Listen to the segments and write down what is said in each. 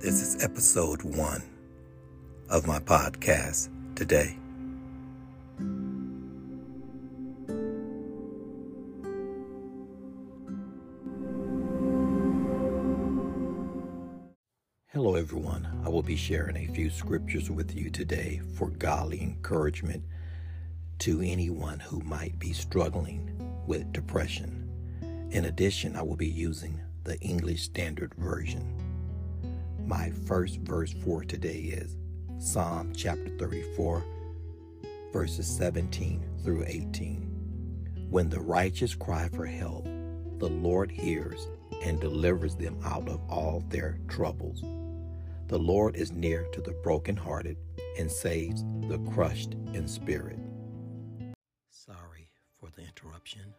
This is episode one of my podcast today. Hello, everyone. I will be sharing a few scriptures with you today for godly encouragement to anyone who might be struggling with depression. In addition, I will be using the English Standard Version. My first verse for today is Psalm chapter 34, verses 17 through 18. When the righteous cry for help, the Lord hears and delivers them out of all their troubles. The Lord is near to the brokenhearted and saves the crushed in spirit. Sorry for the interruption.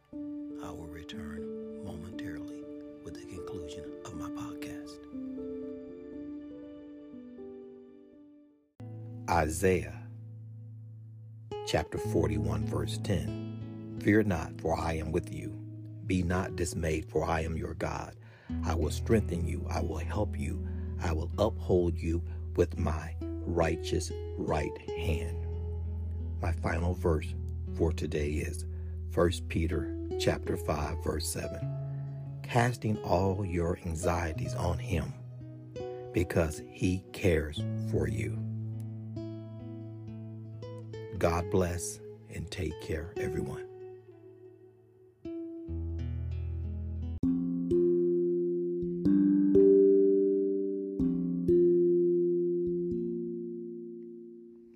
I will return Isaiah chapter 41, verse 10. Fear not, for I am with you. Be not dismayed, for I am your God. I will strengthen you, I will help you, I will uphold you with my righteous right hand. My final verse for today is 1 Peter chapter 5 verse 7. Casting all your anxieties on him because he cares for you. God bless and take care everyone.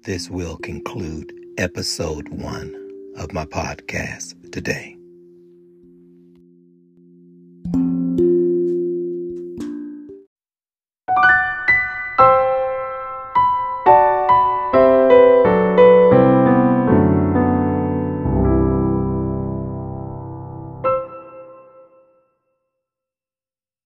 This will conclude episode one of my podcast today.